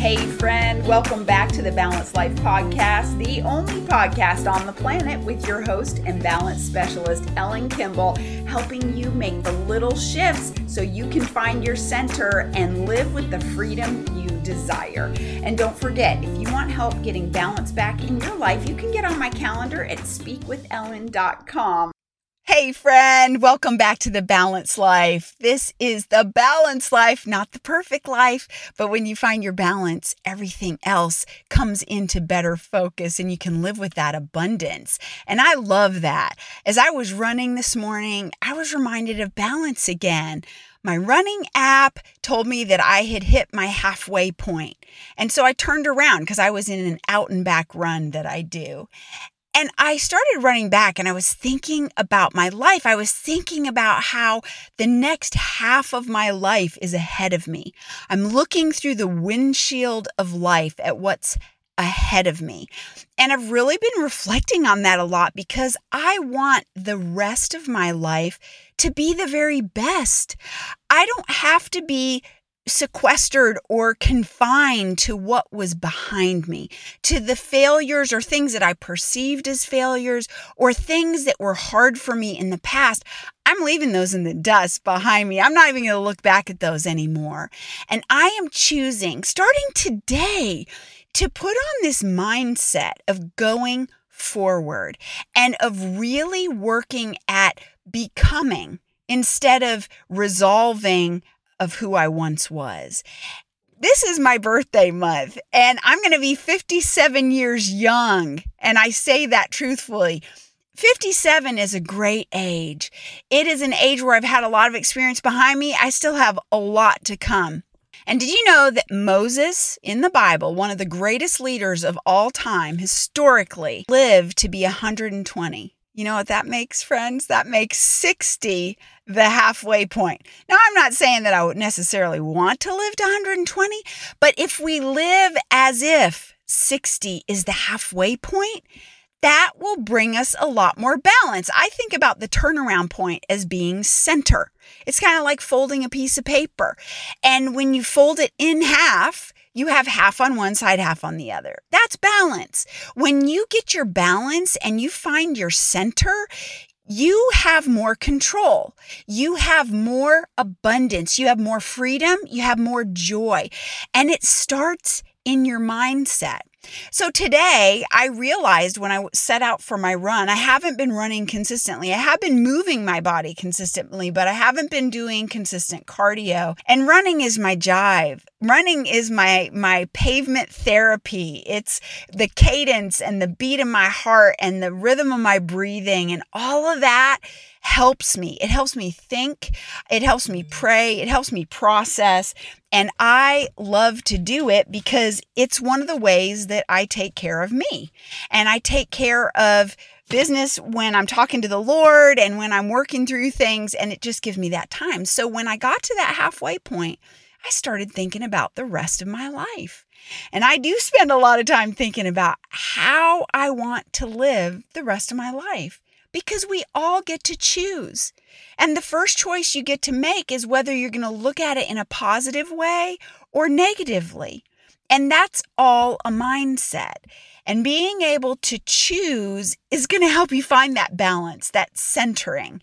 Hey, friend, welcome back to the Balanced Life Podcast, the only podcast on the planet with your host and balance specialist, Ellen Kimball, helping you make the little shifts so you can find your center and live with the freedom you desire. And don't forget, if you want help getting balance back in your life, you can get on my calendar at speakwithellen.com. Hey, friend, welcome back to the Balance Life. This is the balance life, not the perfect life, but when you find your balance, everything else comes into better focus and you can live with that abundance. And I love that. As I was running this morning, I was reminded of balance again. My running app told me that I had hit my halfway point. And so I turned around because I was in an out and back run that I do. And I started running back and I was thinking about my life. I was thinking about how the next half of my life is ahead of me. I'm looking through the windshield of life at what's ahead of me. And I've really been reflecting on that a lot because I want the rest of my life to be the very best. I don't have to be sequestered or confined to what was behind me, to the failures or things that I perceived as failures or things that were hard for me in the past. I'm leaving those in the dust behind me. I'm not even going to look back at those anymore. And I am choosing, starting today, to put on this mindset of going forward and of really working at becoming instead of resolving of who I once was. This is my birthday month, and I'm going to be 57 years young. And I say that truthfully. 57 is a great age. It is an age where I've had a lot of experience behind me. I still have a lot to come. And did you know that Moses in the Bible, one of the greatest leaders of all time, historically lived to be 120? You know what that makes, friends? That makes 60 the halfway point. Now, I'm not saying that I would necessarily want to live to 120, but if we live as if 60 is the halfway point, that will bring us a lot more balance. I think about the turnaround point as being center. It's kind of like folding a piece of paper. And when you fold it in half, you have half on one side, half on the other. That's balance. When you get your balance and you find your center, you have more control. You have more abundance. You have more freedom. You have more joy. And it starts in your mindset. So today I realized when I set out for my run, I haven't been running consistently. I have been moving my body consistently, but I haven't been doing consistent cardio. And running is my jive. Running is my my pavement therapy. It's the cadence and the beat of my heart and the rhythm of my breathing and all of that helps me. It helps me think. It helps me pray. It helps me process. And I love to do it because it's one of the ways that I take care of me. And I take care of business when I'm talking to the Lord and when I'm working through things. And it just gives me that time. So when I got to that halfway point, I started thinking about the rest of my life. And I do spend a lot of time thinking about how I want to live the rest of my life because we all get to choose. And the first choice you get to make is whether you're going to look at it in a positive way or negatively. And that's all a mindset. And being able to choose is going to help you find that balance, that centering.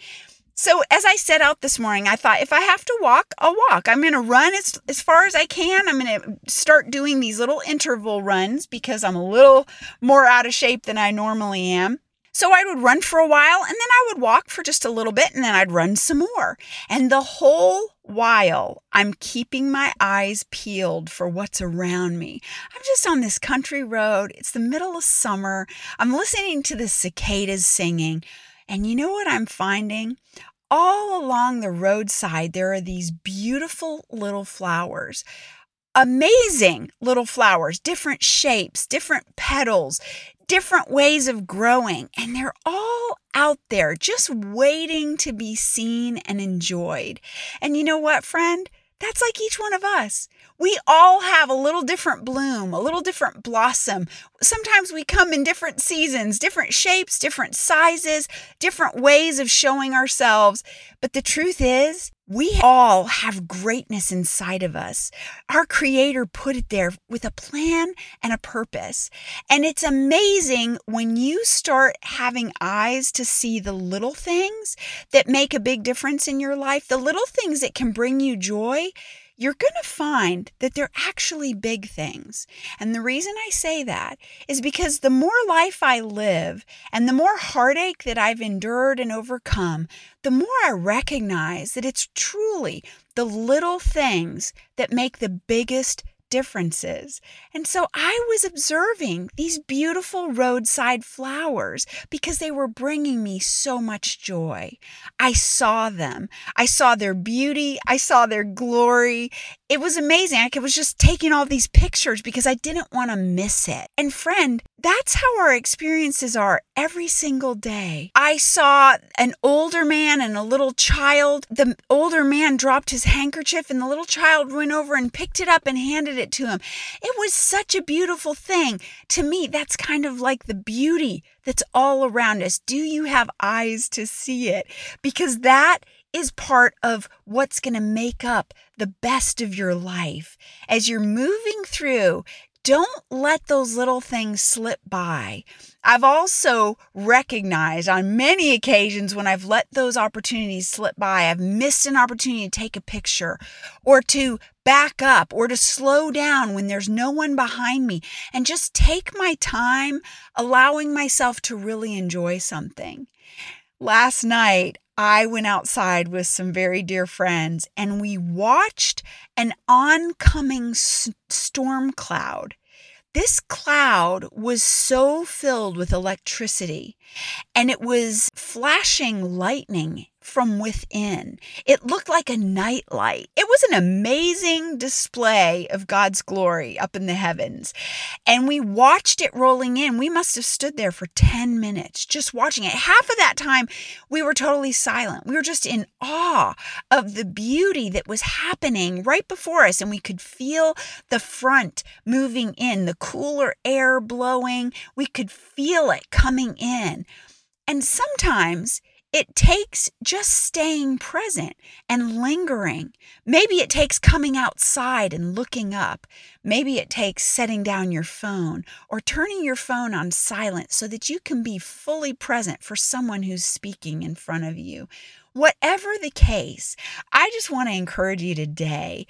So, as I set out this morning, I thought if I have to walk, I'll walk. I'm going to run as, as far as I can. I'm going to start doing these little interval runs because I'm a little more out of shape than I normally am. So I would run for a while and then I would walk for just a little bit and then I'd run some more. And the whole while I'm keeping my eyes peeled for what's around me. I'm just on this country road. It's the middle of summer. I'm listening to the cicadas singing. And you know what I'm finding? All along the roadside, there are these beautiful little flowers amazing little flowers, different shapes, different petals, different ways of growing, and they're all out there just waiting to be seen and enjoyed. And you know what, friend? That's like each one of us. We all have a little different bloom, a little different blossom. Sometimes we come in different seasons, different shapes, different sizes, different ways of showing ourselves. But the truth is, We all have greatness inside of us. Our Creator put it there with a plan and a purpose. And it's amazing when you start having eyes to see the little things that make a big difference in your life, the little things that can bring you joy you're going to find that they're actually big things. And the reason I say that is because the more life I live and the more heartache that I've endured and overcome, the more I recognize that it's truly the little things that make the biggest differences. And so I was observing these beautiful roadside flowers because they were bringing me so much joy. I saw them. I saw their beauty. I saw their glory. It was amazing. I was just taking all these pictures because I didn't want to miss it. And friend, that's how our experiences are every single day. I saw an older man and a little child. The older man dropped his handkerchief, and the little child went over and picked it up and handed it to him. It was such a beautiful thing. To me, that's kind of like the beauty that's all around us. Do you have eyes to see it? Because that is part of what's going to make up the best of your life. As you're moving through, don't let those little things slip by. I've also recognized on many occasions when I've let those opportunities slip by, I've missed an opportunity to take a picture or to back up or to slow down when there's no one behind me and just take my time, allowing myself to really enjoy something. Last night, I went outside with some very dear friends and we watched an oncoming s- storm cloud. This cloud was so filled with electricity and it was flashing lightning from within. It looked like a nightlight. It was an amazing display of God's glory up in the heavens. And we watched it rolling in. We must have stood there for 10 minutes just watching it. Half of that time, we were totally silent. We were just in awe of the beauty that was happening right before us. And we could feel the front moving in, the cooler air blowing. We could feel it coming in. And sometimes it takes just staying present and lingering. Maybe it takes coming outside and looking up. Maybe it takes setting down your phone or turning your phone on silent so that you can be fully present for someone who's speaking in front of you. Whatever the case, I just want to encourage you today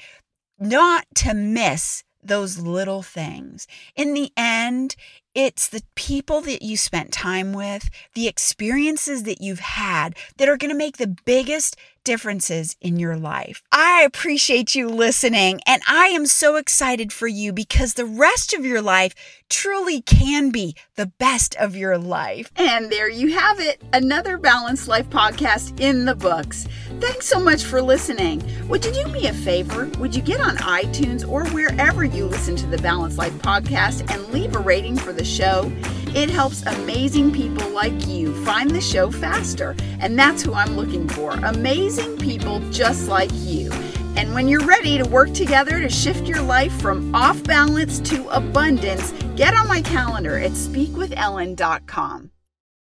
not to miss those little things. In the end, it's the people that you spent time with, the experiences that you've had that are going to make the biggest differences in your life. I appreciate you listening, and I am so excited for you because the rest of your life truly can be the best of your life. And there you have it another Balanced Life podcast in the books. Thanks so much for listening. Would you do me a favor? Would you get on iTunes or wherever you listen to the Balanced Life podcast and leave a rating for the show? It helps amazing people like you find the show faster, and that's who I'm looking for amazing people just like you. And when you're ready to work together to shift your life from off balance to abundance, get on my calendar at speakwithellen.com.